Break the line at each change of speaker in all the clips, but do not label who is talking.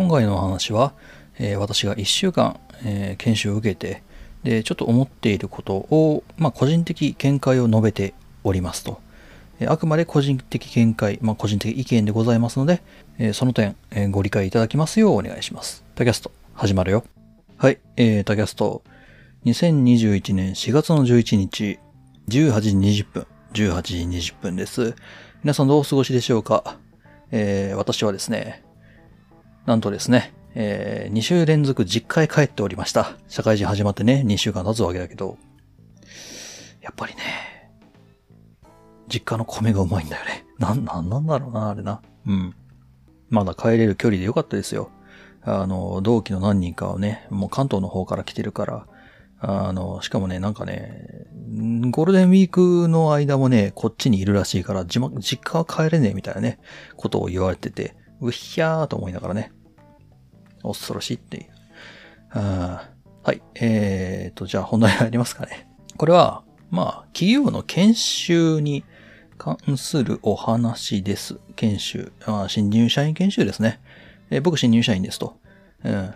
今回のお話は、えー私が1週間、えー研修を受けて、で、ちょっと思っていることを、まあ、個人的見解を述べておりますと。えーあくまで個人的見解、まあ、個人的意見でございますので、えその点、えご理解いただきますようお願いします。タキャスト、始まるよ。はい、えー、タキャスト、2021年4月の11日、18時20分、18時20分です。皆さんどうお過ごしでしょうか？え私はですね、なんとですね、え2週連続実家へ帰っておりました。社会人始まってね、2週間経つわけだけど、やっぱりね、実家の米がうまいんだよね。なん、なんなんだろうな、あれな。うん。まだ帰れる距離でよかったですよ。あの、同期の何人かはね、もう関東の方から来てるから、あの、しかもね、なんかね、ゴールデンウィークの間もね、こっちにいるらしいから、実実家は帰れねえみたいなね、ことを言われてて、うっひゃーと思いながらね、恐ろしいっていう。あはい。えーと、じゃあ本題入りますかね。これは、まあ、企業の研修に関するお話です。研修。あ新入社員研修ですね。えー僕新入社員ですと。うん。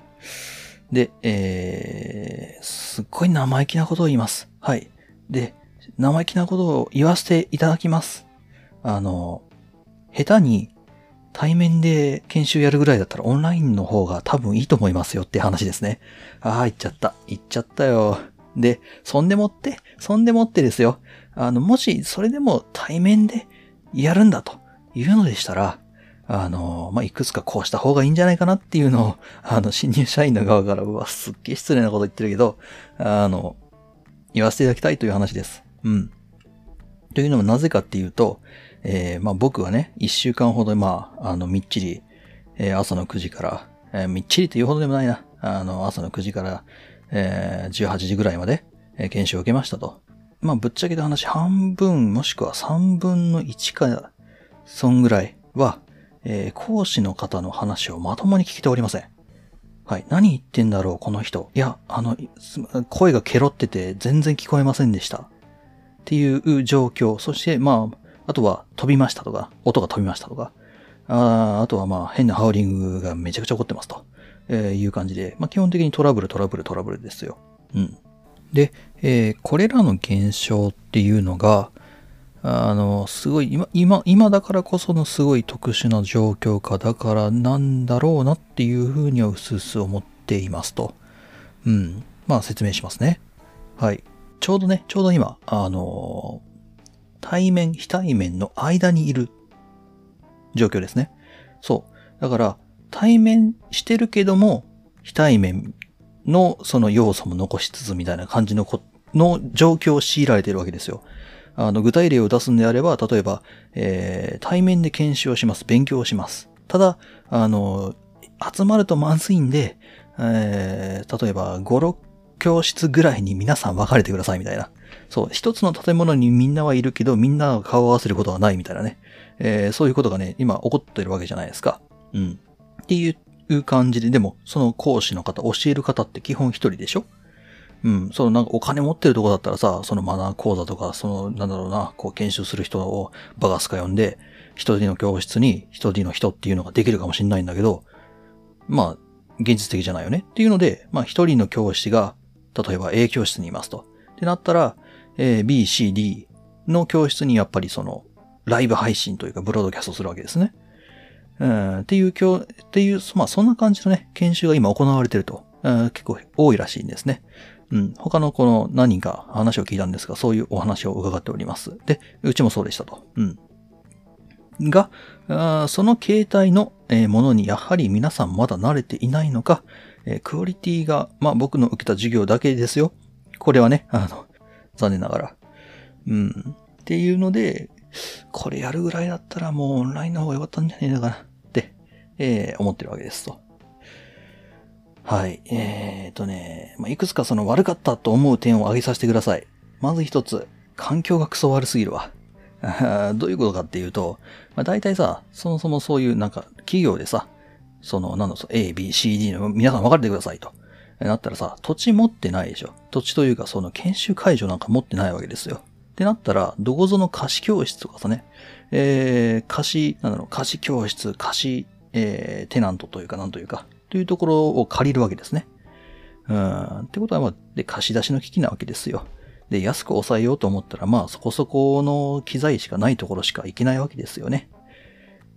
で、えー、すっごい生意気なことを言います。はい。で、生意気なことを言わせていただきます。あの、下手に対面で研修やるぐらいだったらオンラインの方が多分いいと思いますよって話ですね。ああ、言っちゃった。言っちゃったよ。で、そんでもって、そんでもってですよ。あの、もしそれでも対面でやるんだというのでしたら、あの、まあ、いくつかこうした方がいいんじゃないかなっていうのを、あの、新入社員の側から、うわ、すっげえ失礼なこと言ってるけど、あの、言わせていただきたいという話です。うん。というのもなぜかっていうと、えーまあ僕はね、一週間ほど、まあ、あの、みっちり、えー朝の9時から、えーみっちりというほどでもないな。あの、朝の9時から、えー18時ぐらいまで、えー研修を受けましたと。まあ、ぶっちゃけた話、半分もしくは3分の1か、そんぐらいは、えー講師の方の話をまともに聞けておりません。はい。何言ってんだろう、この人。いや、あの、声がケロってて全然聞こえませんでした。っていう状況。そして、まあ、あとは飛びましたとか、音が飛びましたとか、ああとはまあ変なハウリングがめちゃくちゃ起こってますと、えーいう感じで、まあ基本的にトラブルトラブルトラブルですよ。うん。で、えーこれらの現象っていうのが、あの、すごい、今、今、今だからこそのすごい特殊な状況下だからなんだろうなっていうふうにはうすうす思っていますと。うん。まあ説明しますね。はい。ちょうどね、ちょうど今、あの対面、非対面の間にいる状況ですね。そう。だから、対面してるけども、非対面のその要素も残しつつみたいな感じのこ、の状況を強いられているわけですよ。あの、具体例を出すんであれば、例えば、えー、対面で研修をします。勉強をします。ただ、あの、集まるとまずいんで、えー、例えば、5、6教室ぐらいに皆さん分かれてくださいみたいな。そう、一つの建物にみんなはいるけど、みんなが顔を合わせることはないみたいなね。えーそういうことがね、今起こってるわけじゃないですか。うん。っていう感じで、でも、その講師の方、教える方って基本一人でしょ？うん。そのなんかお金持ってるとこだったらさ、そのマナー講座とか、その、なんだろうな、こう研修する人をバカスカ呼んで、一人の教室に一人の人っていうのができるかもしれないんだけど、まあ、現実的じゃないよね。っていうので、まあ一人の教師が、例えば A 教室にいますと。ってなったら、えー B、C、D の教室にやっぱりその、ライブ配信というかブロードキャストするわけですね。うん、っていう教、っていう、まあそんな感じのね、研修が今行われてると、うん結構多いらしいんですね。うん、他のこの何人か話を聞いたんですが、そういうお話を伺っております。で、うちもそうでしたと。うん。が、あその形態のものにやはり皆さんまだ慣れていないのか、クオリティが、まあ僕の受けた授業だけですよ。これはね、あの、残念ながら。うん。っていうので、これやるぐらいだったらもうオンラインの方が良かったんじゃねえのかなって、えー思ってるわけですと。はい。えーとね、まあ、いくつかその悪かったと思う点を挙げさせてください。まず一つ、環境がクソ悪すぎるわ。どういうことかっていうと、まあ、大体さ、そもそもそういうなんか企業でさ、その、なんだろ、A、B、C、D の皆さん分かれてくださいと。なったらさ、土地持ってないでしょ。土地というかその研修会場なんか持ってないわけですよ。ってなったら、どこぞの貸し教室とかさね、えー、貸し、なんだろう、貸し教室、貸し、えー、テナントというか、なんというか、というところを借りるわけですね。うん。ってことは、まあ、で、貸し出しの危機なわけですよ。で、安く抑えようと思ったら、まあ、そこそこの機材しかないところしか行けないわけですよね。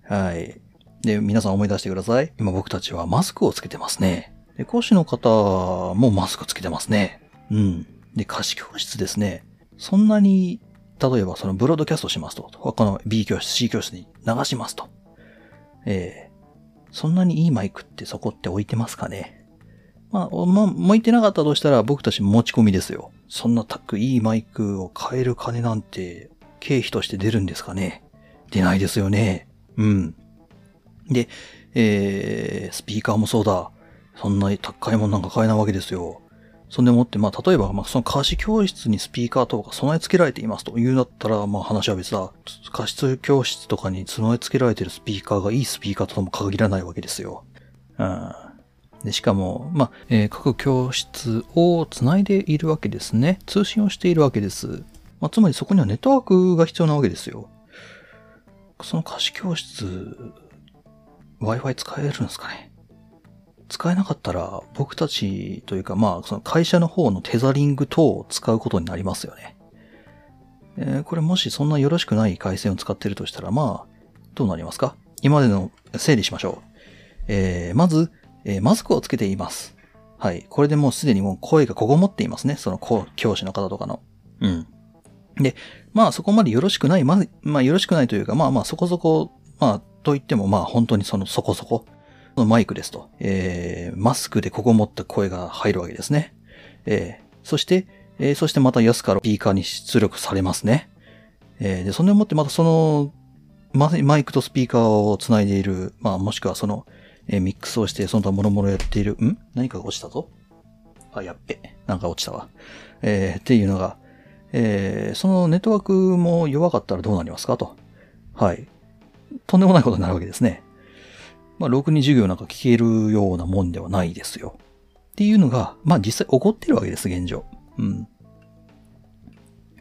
はい。で、皆さん思い出してください。今僕たちはマスクをつけてますね。で、講師の方もマスクつけてますね。うん。で、貸し教室ですね。そんなに、例えばそのブロードキャストしますと。他の B 教室、C 教室に流しますと。えー、そんなにいいマイクってそこって置いてますかねまあ、まあ、向いてなかったとしたら僕たち持ち込みですよ。そんなタックいいマイクを買える金なんて経費として出るんですかね出ないですよね。うん。で、えー、スピーカーもそうだ。そんな高いもんなんか買えないわけですよ。そんでもって、まあ、例えば、まあ、その貸し教室にスピーカーとか備え付けられていますというんだったら、まあ、話は別だ。貸し教室とかに備え付けられているスピーカーがいいスピーカーとも限らないわけですよ。うん。で、しかも、まあ、えー、各教室をつないでいるわけですね。通信をしているわけです。まあ、つまりそこにはネットワークが必要なわけですよ。その貸し教室、Wi-Fi 使えるんですかね？使えなかったら、僕たちというか、まあ、その会社の方のテザリング等を使うことになりますよね。えー、これもしそんなよろしくない回線を使ってるとしたら、まあ、どうなりますか？今までの整理しましょう。えー、まず、えー、マスクをつけています。はい。これでもうすでにもう声がこごもっていますね。その教師の方とかの。うん。で、まあそこまでよろしくない、ま、まあよろしくないというか、まあまあそこそこ、まあと言ってもまあ本当にそのそこそこマイクですと。えー、マスクでここ持った声が入るわけですね。えー、そして、えー、そしてまた安からピーカーに出力されますね。えー、で、それをもってまたその、マイクとスピーカーをつないでいる、まあもしくはその、えー、ミックスをして、その他諸々やっている、ん？何かが落ちたぞあ、やっべ。なんか落ちたわ。えー、っていうのが、えー、そのネットワークも弱かったらどうなりますかと。はい。とんでもないことになるわけですね。まあ、ろくに授業なんか聞けるようなもんではないですよ。っていうのが、まあ実際起こってるわけです、現状。うん。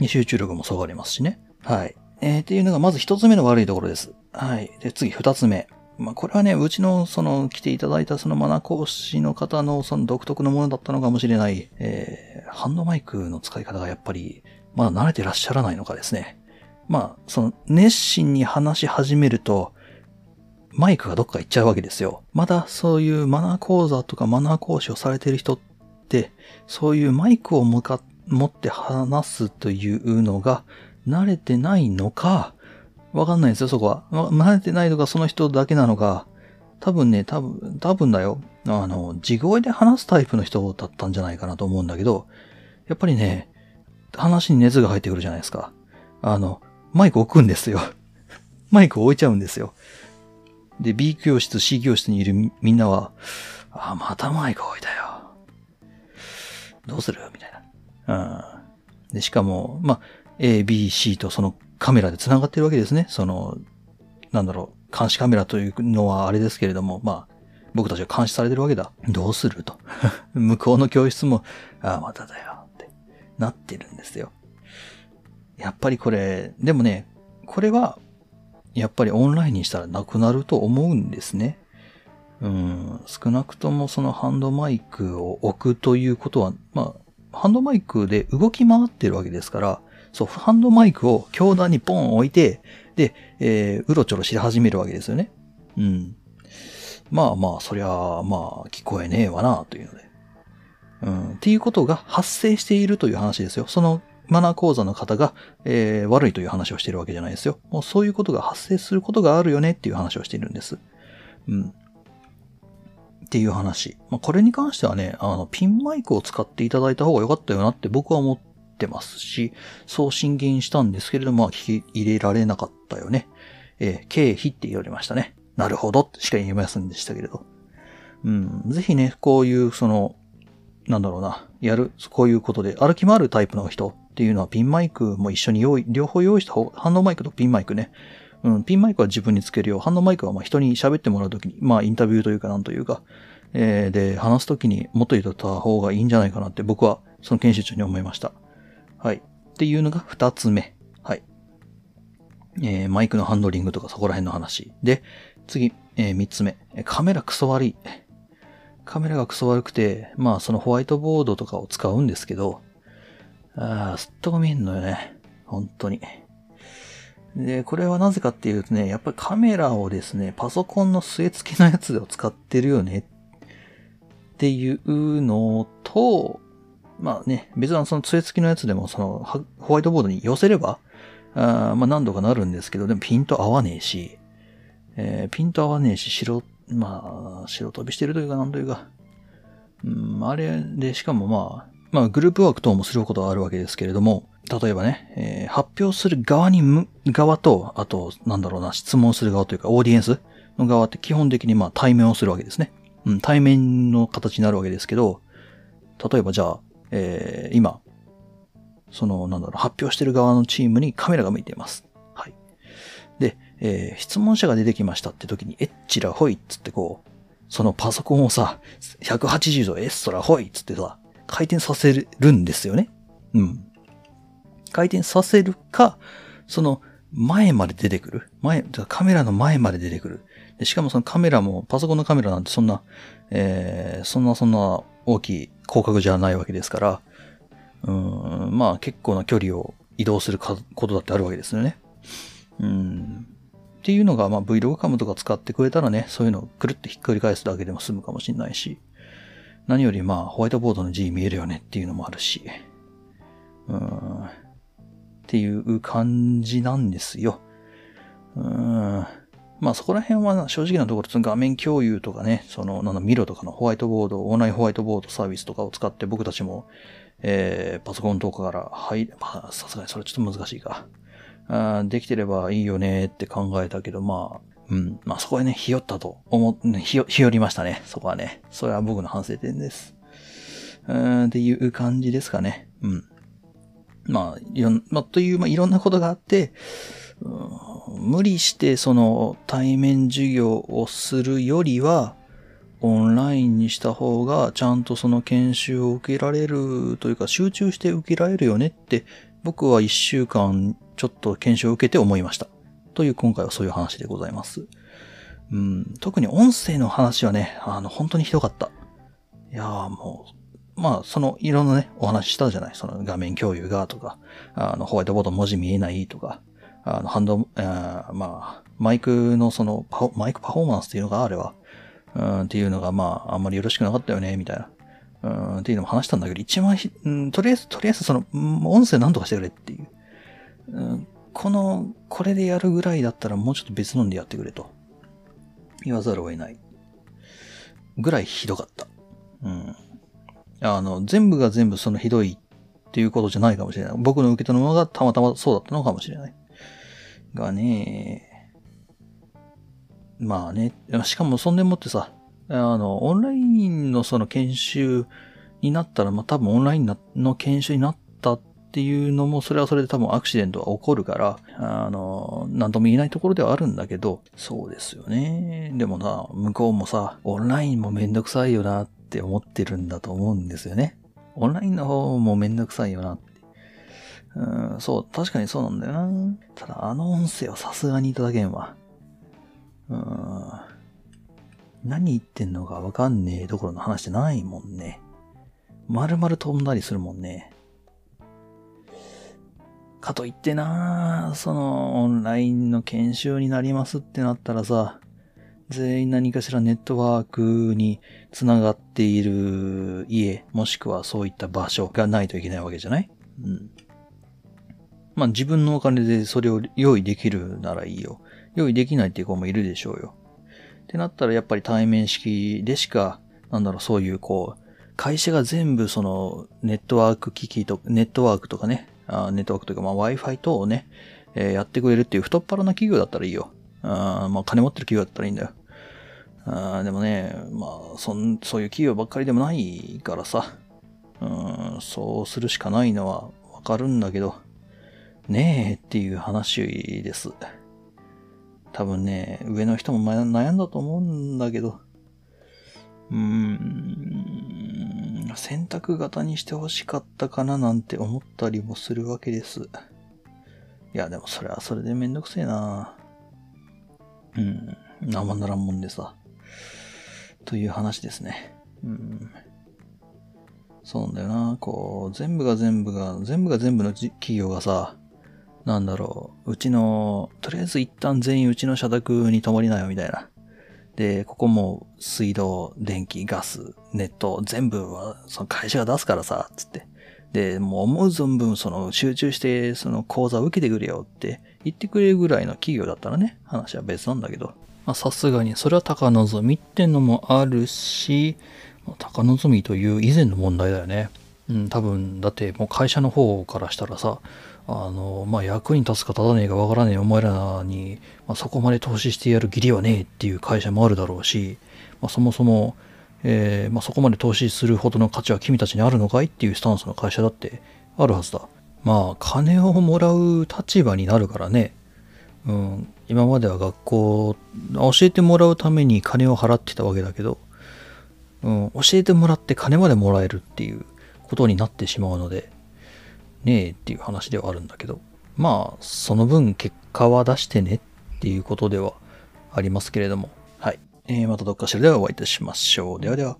集中力も下がりますしね。はい。えー、っていうのがまず一つ目の悪いところです。はい。で、次二つ目。まあ、これはね、うちの、その、来ていただいたそのマナ講師の方の、その独特のものだったのかもしれない、えー、ハンドマイクの使い方がやっぱり、まだ慣れてらっしゃらないのかですね。まあ、その、熱心に話し始めると、マイクがどっか行っちゃうわけですよ。まだそういうマナー講座とかマナー講師をされている人って、そういうマイクを向か、持って話すというのが慣れてないのか、わかんないですよ、そこは。慣れてないのがその人だけなのか、多分ね、多分、多分だよ。あの、地声で話すタイプの人だったんじゃないかなと思うんだけど、やっぱりね、話に熱が入ってくるじゃないですか。あの、マイク置くんですよ。マイク置いちゃうんですよ。で、B 教室、C 教室にいるみんなは、あ、またマイク置いたよ。どうする？みたいな。うん。で、しかも、まあ、A、B、C とそのカメラで繋がってるわけですね。その、なんだろう、監視カメラというのはあれですけれども、まあ、僕たちは監視されてるわけだ。どうする？と。向こうの教室も、あ、まただよってなってるんですよ。やっぱりこれ、でもね、これは、やっぱりオンラインにしたらなくなると思うんですね。うん、少なくともそのハンドマイクを置くということは、まあ、ハンドマイクで動き回ってるわけですから、そう、ハンドマイクを教壇にポン置いて、で、えー、うろちょろし始めるわけですよね。うん。まあまあ、そりゃ、まあ、聞こえねえわな、というので。うん。っていうことが発生しているという話ですよ。そのマナー講座の方が、えー、悪いという話をしているわけじゃないですよ。もうそういうことが発生することがあるよねっていう話をしているんです。うん。っていう話。まあ、これに関してはね、あの、ピンマイクを使っていただいた方が良かったよなって僕は思ってますし、そう進言したんですけれども、聞き入れられなかったよね。えー、経費って言われましたね。なるほどしか言えませんでしたけれど。うん、ぜひね、こういう、その、なんだろうな、やる、こういうことで、歩き回るタイプの人っていうのはピンマイクも一緒に用意、両方用意した方、ハンドマイクとピンマイクね。うん、ピンマイクは自分につけるよ。ハンドマイクはま人に喋ってもらうときに、まあインタビューというかなんというか、えー、で、話すときに持っといた方がいいんじゃないかなって僕はその研修中に思いました。はい。っていうのが二つ目。はい。えー、マイクのハンドリングとかそこら辺の話。で、次、えー、三つ目。カメラクソ悪い。カメラがクソ悪くて、まあそのホワイトボードとかを使うんですけど、ああ、すっとこ見えんのよね。本当に。で、これはなぜかっていうとね、やっぱりカメラをですね、パソコンの据え付けのやつを使ってるよねっていうのと、まあね、別にその杖付きのやつでもそのホワイトボードに寄せれば、あまあ何度かなるんですけど、でもピント合わねえし、えー、ピント合わねえし、白、まあ、白飛びしてるというかなんというか、うん、あれで、しかもまあ、まあグループワーク等もすることはあるわけですけれども、例えばね、えー、発表する側に、側と、あと、なんだろうな、質問する側というか、オーディエンスの側って基本的にまあ対面をするわけですね。うん、対面の形になるわけですけど、例えばじゃあ、えー、今、その、なんだろう、発表してる側のチームにカメラが向いています。はい。で、えー、質問者が出てきましたって時に、えっちらほいっつってこう、そのパソコンをさ、180度エストラほいっつってさ、回転させるんですよね。うん。回転させるか、その前まで出てくる。前、カメラの前まで出てくる。でしかもそのカメラも、パソコンのカメラなんてそんな、えー、そんなそんな大きい広角じゃないわけですから、うん、まあ結構な距離を移動することだってあるわけですよね。うん。っていうのが、まあ Vlog カムとか使ってくれたらね、そういうのをくるってひっくり返すだけでも済むかもしれないし、何よりまあホワイトボードの字見えるよねっていうのもあるし、うん、っていう感じなんですよ。うん。まあそこら辺は正直なところ、その画面共有とかね、その、なんだ、ミロとかのホワイトボード、オンラインホワイトボードサービスとかを使って僕たちも、えー、パソコンとかから入れ、まさすがにそれちょっと難しいか。あできてればいいよねって考えたけど、まあ、うん。まあそこへね、ひよったと思、ひよ、ひよりましたね。そこはね。それは僕の反省点です。うん、っていう感じですかね。うん。まあ、いろん、まあ、という、まあ、いろんなことがあって、うん無理してその対面授業をするよりは、オンラインにした方がちゃんとその研修を受けられるというか集中して受けられるよねって僕は一週間ちょっと研修を受けて思いました。という今回はそういう話でございます。うん、特に音声の話はね、あの本当にひどかった。いやーもう、まあそのいろんなね、お話したじゃない。その画面共有がとか、あのホワイトボード文字見えないとか、あの、ハンド、あまあ、マイクのそのパ、マイクパフォーマンスっていうのがあれば、うん、っていうのが、まあ、あんまりよろしくなかったよね、みたいな。うん、っていうのも話したんだけど、一番うん、とりあえず、とりあえずその、音声何とかしてくれっていう。うん、この、これでやるぐらいだったらもうちょっと別のんでやってくれと。言わざるを得ない。ぐらいひどかった。うん。あの、全部が全部そのひどいっていうことじゃないかもしれない。僕の受け取るものがたまたまそうだったのかもしれない。がね、まあね、しかもそんでもってさ、あの、オンラインのその研修になったら、まあ多分オンラインの研修になったっっていうのも、それはそれで多分アクシデントは起こるから、あの、なんとも言えないところではあるんだけど、そうですよね。でもな、向こうもさ、オンラインもめんどくさいよなって思ってるんだと思うんですよね。オンラインの方もめんどくさいよなってうん、そう、確かにそうなんだよな。ただ、あの音声はさすがにいただけんわ。うん。何言ってんのかわかんねえどころの話じゃないもんね。丸々飛んだりするもんね。かといってなその、オンラインの研修になりますってなったらさ、全員何かしらネットワークにつながっている家、もしくはそういった場所がないといけないわけじゃない？うん。まあ自分のお金でそれを用意できるならいいよ。用意できないっていう子もいるでしょうよ。ってなったらやっぱり対面式でしか、なんだろう、そういうこう、会社が全部そのネットワーク機器と、ネットワークとかね、あネットワークというかまあ Wi-Fi 等をね、えー、やってくれるっていう太っ腹な企業だったらいいよ。あまあ金持ってる企業だったらいいんだよ。あでもね、まあそん、そういう企業ばっかりでもないからさ、うん、そうするしかないのはわかるんだけど、ねえっていう話です。多分ね、上の人も悩んだと思うんだけど、うーん、選択型にして欲しかったかななんて思ったりもするわけです。いや、でもそれはそれでめんどくせえなうん、生ならんもんでさ。という話ですね。うん。そうなんだよな。こう、全部が全部が、全部が全部の企業がさ、なんだろう、うちの、とりあえず一旦全員うちの社宅に泊まりなよみたいな。で、ここも水道、電気、ガス、ネット、全部はその会社が出すからさ、つって。で、もう思う存分その集中してその講座を受けてくれよって言ってくれるぐらいの企業だったらね、話は別なんだけど。まさすがにそれは高望みってのもあるし、高望みという以前の問題だよね。うん、多分、だってもう会社の方からしたらさ、あの、まあ、役に立つか立たねえかわからねえお前らに、まあ、そこまで投資してやる義理はねえっていう会社もあるだろうし、まあ、そもそも、えーま、そこまで投資するほどの価値は君たちにあるのかいっていうスタンスの会社だってあるはずだ。まあ、金をもらう立場になるからね。うん、今までは学校、教えてもらうために金を払ってたわけだけど、うん、教えてもらって金までもらえるっていうことになってしまうので、ねえっていう話ではあるんだけど、まあ、その分結果は出してねっていうことではありますけれども、はい。えー、またどっかしらではお会いいたしましょう。ではでは。